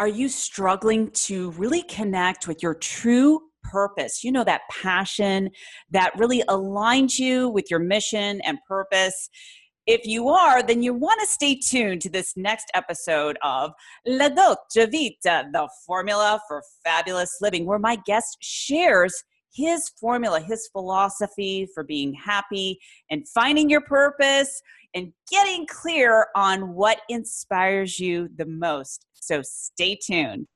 Are you struggling to really connect with your true purpose? You know, that passion that really aligns you with your mission and purpose. If you are, then you want to stay tuned to this next episode of La Dolce Vita, the formula for fabulous living, where my guest shares his formula, his philosophy for being happy and finding your purpose and getting clear on what inspires you the most. So stay tuned.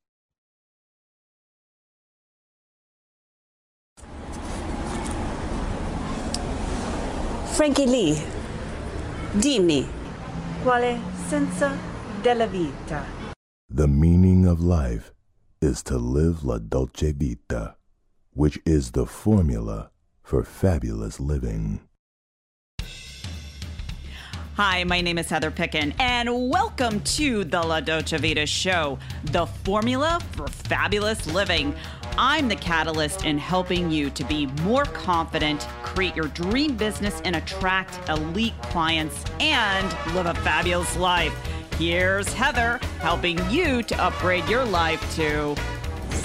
Frankie Lee, dimmi, quale senso della vita? The meaning of life is to live la dolce vita, which is the formula for fabulous living. Hi, my name is Heather Picken, and welcome to the La Dolce Vita Show, the formula for fabulous living. I'm the catalyst in helping you to be more confident, create your dream business, and attract elite clients and live a fabulous life. Here's Heather helping you to upgrade your life to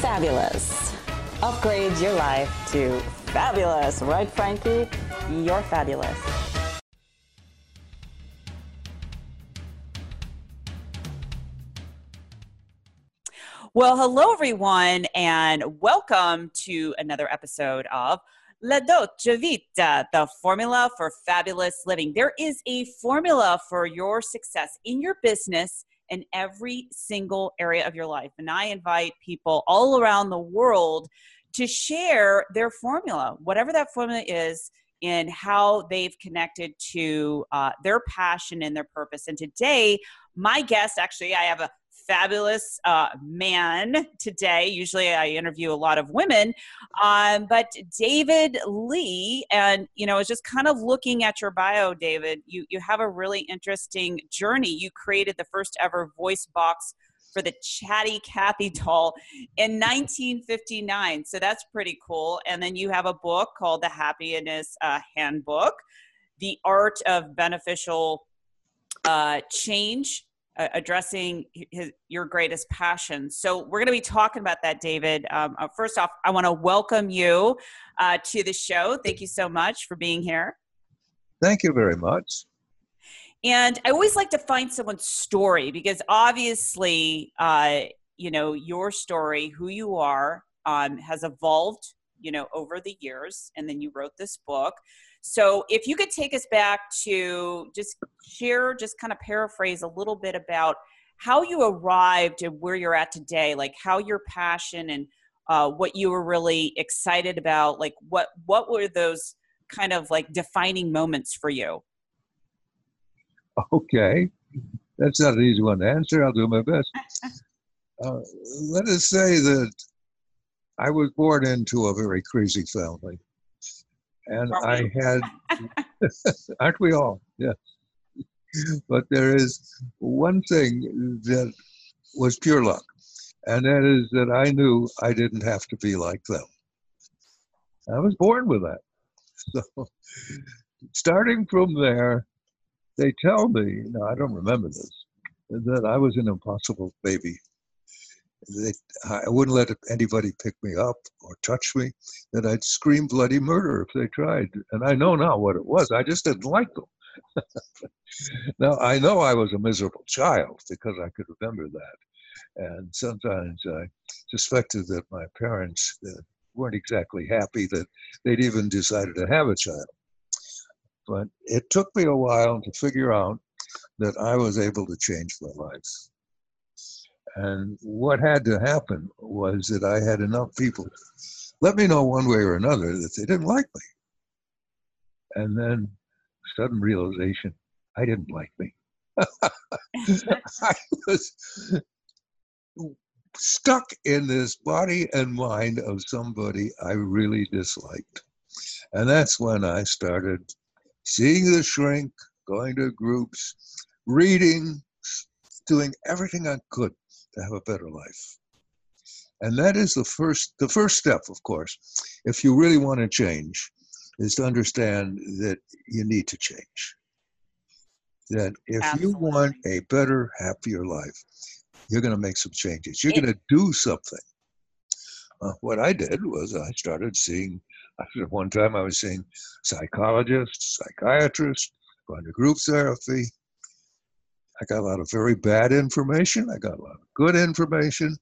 fabulous. Upgrade your life to fabulous, right, Frankie? You're fabulous. Well, hello, everyone, and welcome to another episode of La Dolce Vita, the formula for fabulous living. There is a formula for your success in your business in every single area of your life. And I invite people all around the world to share their formula, whatever that formula is, in how they've connected to uh, their passion and their purpose. And today, my guest, actually, I have a fabulous uh, man today. Usually I interview a lot of women, um, but David Lee, and you know, I was just kind of looking at your bio, David. You you have a really interesting journey. You created the first ever voice box for the Chatty Cathy doll in 1959. So that's pretty cool. And then you have a book called The Happiness uh, Handbook, The Art of Beneficial uh, Change uh, addressing his, your greatest passion. So we're going to be talking about that, David. Um, uh, first off, I want to welcome you uh, to the show. Thank you so much for being here. Thank you very much. And I always like to find someone's story because obviously, uh, you know, your story, who you are, um, has evolved, you know, over the years. And then you wrote this book. So if you could take us back to just share, just kind of paraphrase a little bit about how you arrived and where you're at today, like how your passion and uh, what you were really excited about, like what what were those kind of like defining moments for you? Okay, that's not an easy one to answer. I'll do my best. uh, let us say that I was born into a very crazy family and I had, aren't we all? Yeah. But there is one thing that was pure luck, and that is that I knew I didn't have to be like them. I was born with that. So, starting from there, they tell me, no, I don't remember this, that I was an impossible baby they, I wouldn't let anybody pick me up or touch me, that I'd scream bloody murder if they tried. And I know now what it was. I just didn't like them. now, I know I was a miserable child because I could remember that. And sometimes I suspected that my parents uh, weren't exactly happy that they'd even decided to have a child. But it took me a while to figure out that I was able to change my life. And what had to happen was that I had enough people let me know one way or another that they didn't like me. And then sudden realization I didn't like me. I was stuck in this body and mind of somebody I really disliked. And that's when I started seeing the shrink, going to groups, reading, doing everything I could to have a better life. And that is the first the first step, of course, if you really want to change, is to understand that you need to change. That if Absolutely. you want a better, happier life, You're going to make some changes. You're going to do something. Uh, what I did was I started seeing, at one time I was seeing psychologists, psychiatrists, going to group therapy. I got a lot of very bad information. I got a lot of good information.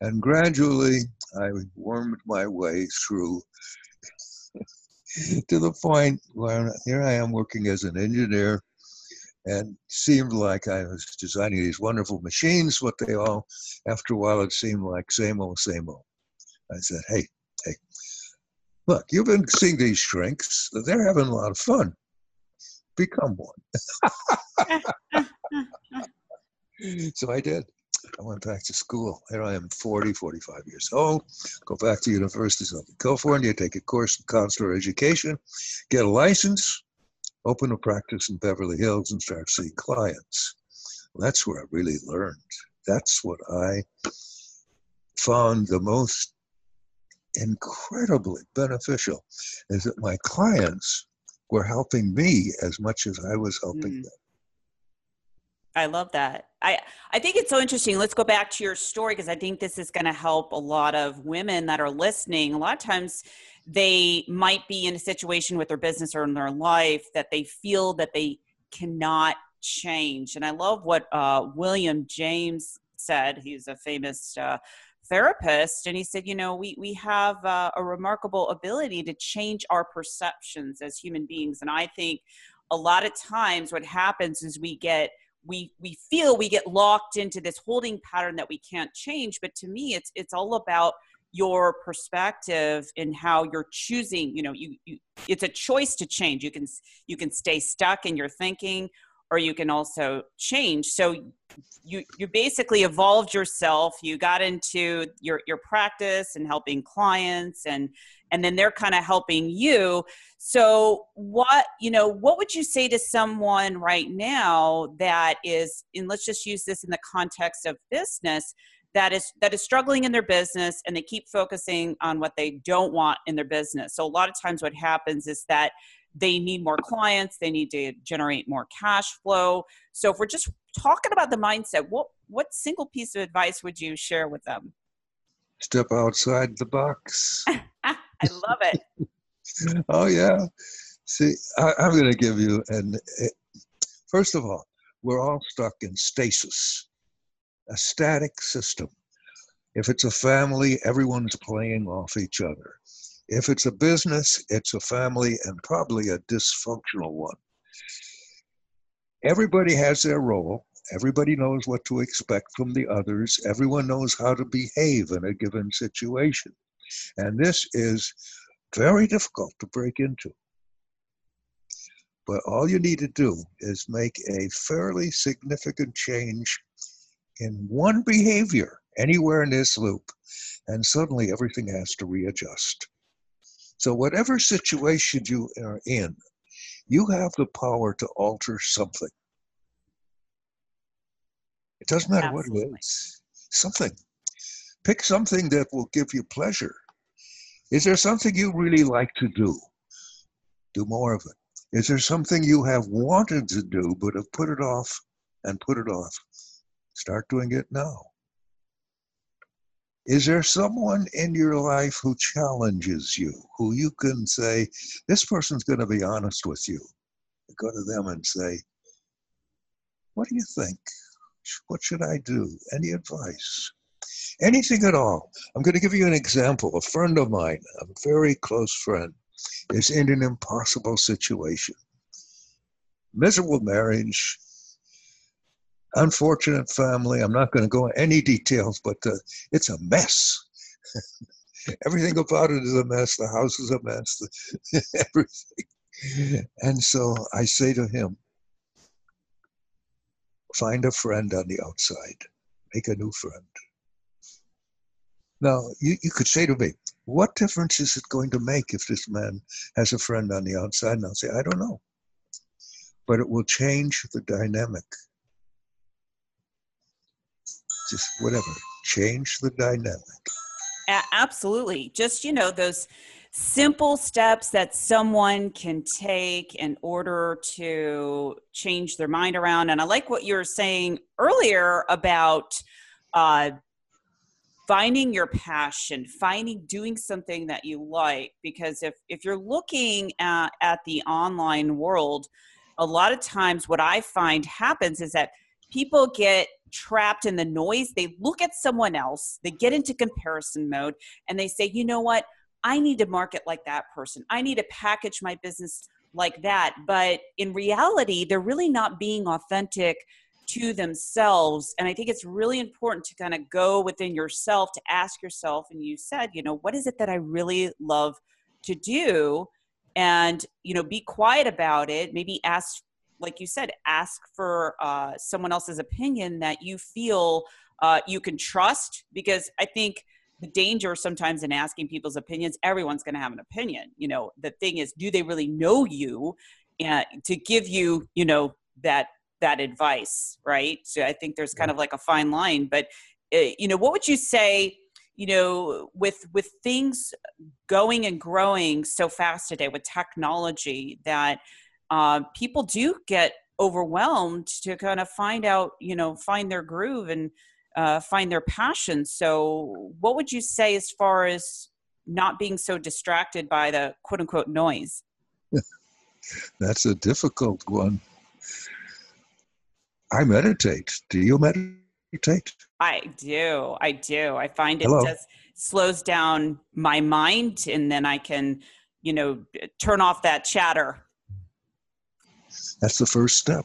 And gradually I wormed my way through to the point where here I am working as an engineer and seemed like I was designing these wonderful machines, what they all, after a while, it seemed like same old, same old. I said, hey, hey, look, you've been seeing these shrinks. They're having a lot of fun. Become one. so I did. I went back to school. Here I am, 40, 45 years old. Go back to University of Southern California, take a course in counselor education, get a license, open a practice in Beverly Hills, and start seeing clients. Well, that's where I really learned. That's what I found the most incredibly beneficial is that my clients were helping me as much as I was helping mm. them. I love that. I I think it's so interesting. Let's go back to your story because I think this is going to help a lot of women that are listening. A lot of times they might be in a situation with their business or in their life that they feel that they cannot change. And I love what uh, William James said. He's a famous uh, therapist, and he said, you know, we we have uh, a remarkable ability to change our perceptions as human beings. And I think a lot of times what happens is we get we we feel we get locked into this holding pattern that we can't change but to me it's it's all about your perspective and how you're choosing you know you, you it's a choice to change. You can you can stay stuck in your thinking or you can also change. So you you basically evolved yourself. You got into your your practice and helping clients and and then they're kind of helping you. So what you know what would you say to someone right now that is and let's just use this in the context of business that is that is struggling in their business and they keep focusing on what they don't want in their business? So a lot of times what happens is that they need more clients they need to generate more cash flow so if we're just talking about the mindset what what single piece of advice would you share with them step outside the box I love it. oh yeah. See, I, am going to give you an. It, first of all, we're all stuck in stasis, a static system. If it's a family, everyone's playing off each other. If it's a business, it's a family and probably a dysfunctional one. Everybody has their role. Everybody knows what to expect from the others. Everyone knows how to behave in a given situation. And this is very difficult to break into. But all you need to do is make a fairly significant change in one behavior anywhere in this loop, and suddenly everything has to readjust. So, whatever situation you are in, you have the power to alter something. It doesn't matter Absolutely. what it is, something. Pick something that will give you pleasure. Is there something you really like to do? Do more of it. Is there something you have wanted to do but have put it off and put it off? Start doing it now. Is there someone in your life who challenges you, who you can say, this person's going to be honest with you? Go to them and say, what do you think? What should I do? Any advice? anything at all. I'm going to give you an example. A friend of mine, a very close friend, is in an impossible situation. Miserable marriage, unfortunate family. I'm not going to go into any details, but uh, it's a mess. Everything about it is a mess. The house is a mess. everything. And so I say to him, find a friend on the outside, make a new friend. Now, you, you could say to me, what difference is it going to make if this man has a friend on the outside? And I'll say, I don't know. But it will change the dynamic. Just whatever, change the dynamic. absolutely. Just, you know, those simple steps that someone can take in order to change their mind around. And I like what you were saying earlier about uh, finding your passion finding doing something that you like because if if you're looking at at the online world a lot of times what i find happens is that people get trapped in the noise they look at someone else they get into comparison mode and they say you know what i need to market like that person i need to package my business like that but in reality they're really not being authentic to themselves. And I think it's really important to kind of go within yourself to ask yourself, and you said, you know, what is it that I really love to do? And, you know, be quiet about it. Maybe ask, like you said, ask for uh, someone else's opinion that you feel uh, you can trust. Because I think the danger sometimes in asking people's opinions, everyone's going to have an opinion. You know, the thing is, do they really know you? And to give you, you know, that that advice, right? So I think there's kind of like a fine line. But uh, you know, what would you say? You know, with with things going and growing so fast today with technology, that uh, people do get overwhelmed to kind of find out, you know, find their groove and uh, find their passion. So, what would you say as far as not being so distracted by the quote unquote noise? That's a difficult one. I meditate. Do you meditate? I do. I do. I find it Hello. just slows down my mind and then I can, you know, turn off that chatter. That's the first step.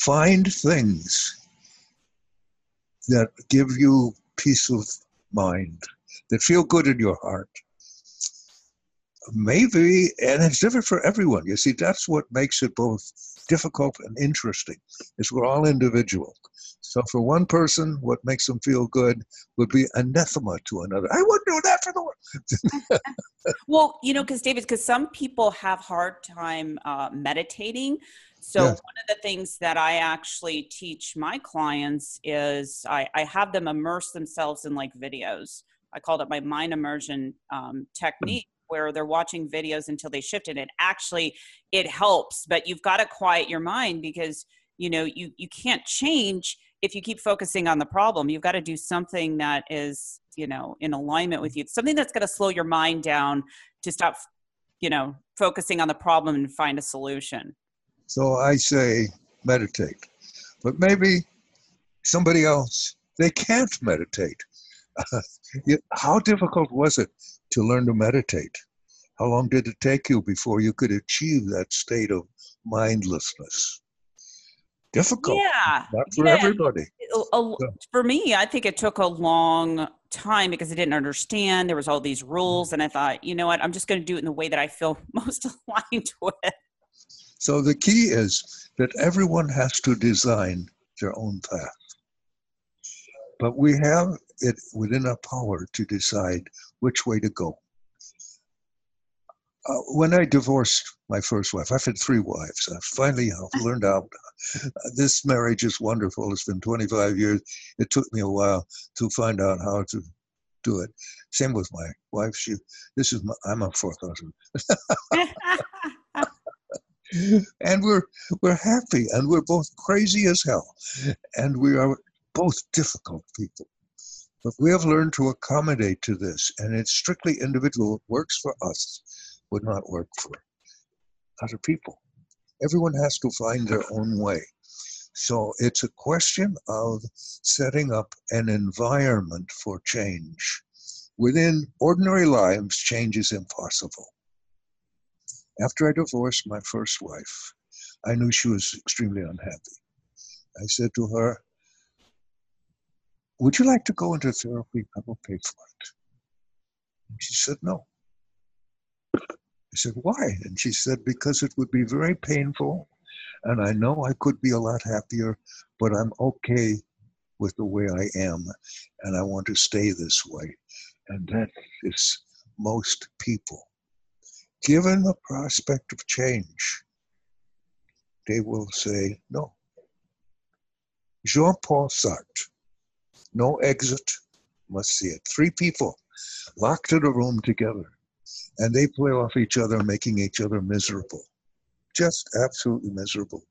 Find things that give you peace of mind, that feel good in your heart. Maybe, and it's different for everyone. You see, that's what makes it both difficult and interesting is we're all individual. So for one person, what makes them feel good would be anathema to another. I wouldn't do that for the world. well, you know, because David, because some people have hard time uh, meditating. So one of the things that I actually teach my clients is I, I have them immerse themselves in like videos. I called it my mind immersion um, technique where they're watching videos until they shift it actually it helps but you've got to quiet your mind because you know you you can't change if you keep focusing on the problem. You've got to do something that is you know in alignment with you. Something that's going to slow your mind down to stop you know focusing on the problem and find a solution. So i say meditate but maybe somebody else they can't meditate how difficult was it to learn to meditate? How long did it take you before you could achieve that state of mindlessness? Difficult. Yeah. Not for yeah. everybody. A, a, for me, I think it took a long time because I didn't understand. There was all these rules, and I thought, you know what, I'm just going to do it in the way that I feel most aligned with. So the key is that everyone has to design their own path. But we have it within our power to decide which way to go. Uh, when I divorced my first wife, I've had three wives. I finally have learned out uh, this marriage is wonderful. It's been 25 years. It took me a while to find out how to do it. Same with my wife. She, this is my, I'm a fourth husband. and we're we're happy and we're both crazy as hell and we are both difficult people but we have learned to accommodate to this, and it's strictly individual. What works for us would not work for other people. Everyone has to find their own way. So it's a question of setting up an environment for change. Within ordinary lives, change is impossible. After I divorced my first wife, I knew she was extremely unhappy. I said to her, would you like to go into therapy? I will pay for it. She said, No. I said, Why? And she said, Because it would be very painful. And I know I could be a lot happier, but I'm okay with the way I am. And I want to stay this way. And that is most people. Given the prospect of change, they will say no. Jean Paul Sartre no exit, must see it. Three people locked in a room together, and they play off each other, making each other miserable. Just absolutely miserable.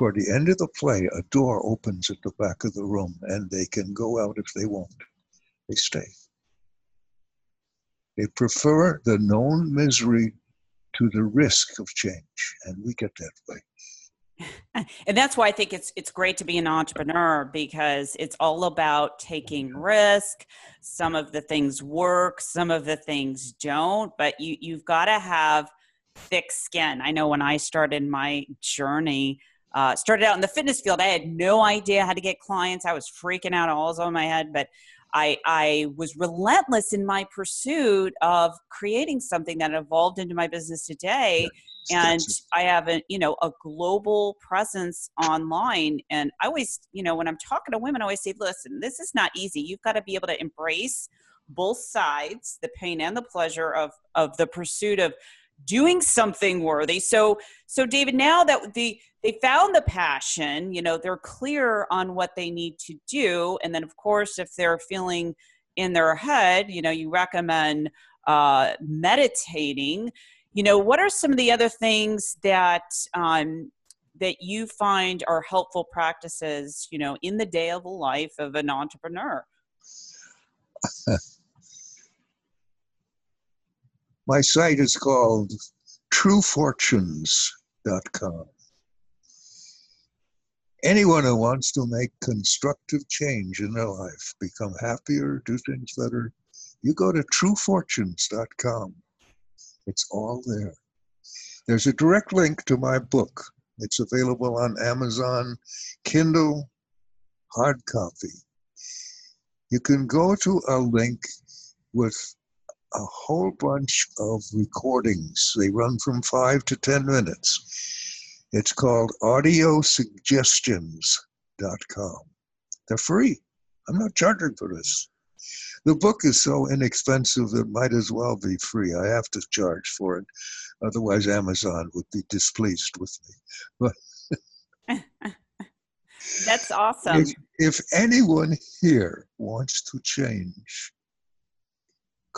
toward the end of the play, a door opens at the back of the room and they can go out if they want. They stay. They prefer the known misery to the risk of change, and we get that way. and that's why I think it's it's great to be an entrepreneur because it's all about taking risk. Some of the things work, some of the things don't, but you you've got to have thick skin. I know when I started my journey, uh, started out in the fitness field, I had no idea how to get clients. I was freaking out, all over my head, but I, I was relentless in my pursuit of creating something that evolved into my business today. And I have a, you know, a global presence online. And I always, you know, when I'm talking to women, I always say, listen, this is not easy. You've got to be able to embrace both sides, the pain and the pleasure of, of the pursuit of doing something worthy. So, so David, now that the, they found the passion, you know, they're clear on what they need to do. And then of course, if they're feeling in their head, you know, you recommend uh, meditating. You know, what are some of the other things that um, that you find are helpful practices, you know, in the day of the life of an entrepreneur? My site is called truefortunes.com. Anyone who wants to make constructive change in their life, become happier, do things better, you go to truefortunes.com. It's all there. There's a direct link to my book. It's available on Amazon, Kindle, hard copy. You can go to a link with a whole bunch of recordings. They run from five to 10 minutes. It's called audiosuggestions.com. They're free. I'm not charging for this. The book is so inexpensive it might as well be free. I have to charge for it. Otherwise, Amazon would be displeased with me. But That's awesome. If, if anyone here wants to change,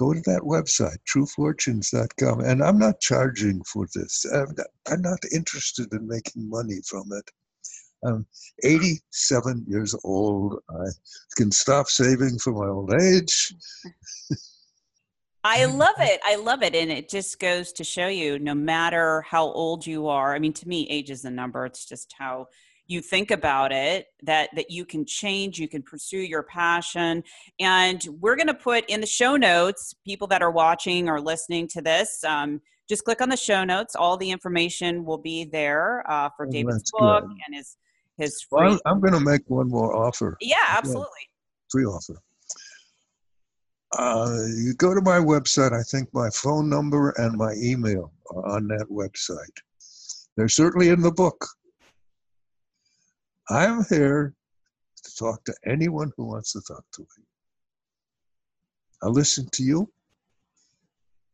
go to that website, truefortunes.com. And I'm not charging for this. I'm not, I'm not interested in making money from it. I'm 87 years old. I can stop saving for my old age. I love it. I love it. And it just goes to show you no matter how old you are, I mean, to me, age is a number. It's just how you think about it that that you can change you can pursue your passion and we're going to put in the show notes people that are watching or listening to this um, just click on the show notes. All the information will be there uh, for oh, david's book good. and his his free well, i'm going to make one more offer. Yeah absolutely. Free offer. Uh, you go to my website i think my phone number and my email are on that website. They're certainly in the book I'm here to talk to anyone who wants to talk to me. I'll listen to you.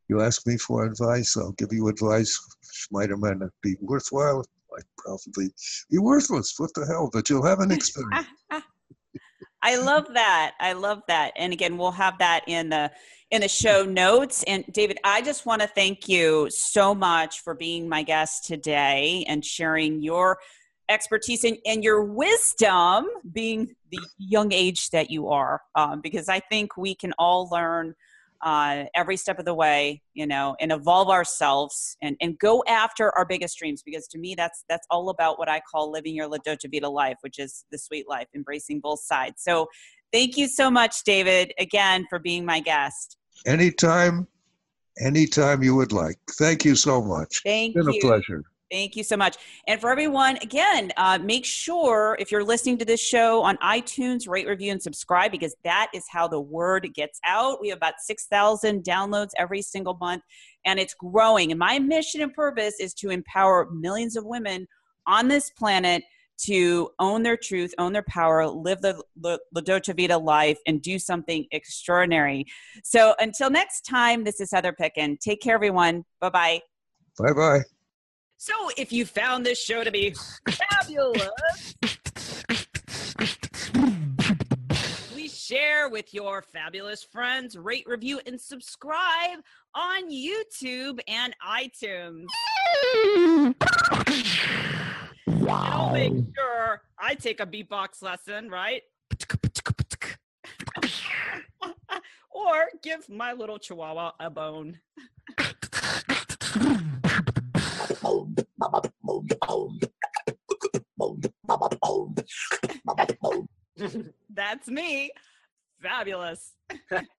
You ask me for advice, I'll give you advice, which might or might not be worthwhile, might probably be worthless. What the hell? But you'll have an experience. I love that. I love that. And again, we'll have that in the in the show notes. And David, I just want to thank you so much for being my guest today and sharing your expertise and, and your wisdom being the young age that you are um, because i think we can all learn uh, every step of the way you know and evolve ourselves and, and go after our biggest dreams because to me that's that's all about what i call living your la dolce vita life which is the sweet life embracing both sides. So thank you so much david again for being my guest. Anytime anytime you would like. Thank you so much. Thank it's been you. a pleasure Thank you so much. And for everyone, again, uh, make sure if you're listening to this show on iTunes, rate, review, and subscribe because that is how the word gets out. We have about 6,000 downloads every single month, and it's growing. And my mission and purpose is to empower millions of women on this planet to own their truth, own their power, live the La Dolce Vita life, and do something extraordinary. So until next time, this is Heather Picken. Take care, everyone. Bye bye. Bye bye. So, if you found this show to be fabulous, please share with your fabulous friends, rate, review, and subscribe on YouTube and iTunes. And I'll make sure I take a beatbox lesson, right? or give my little chihuahua a bone. That's me. Fabulous.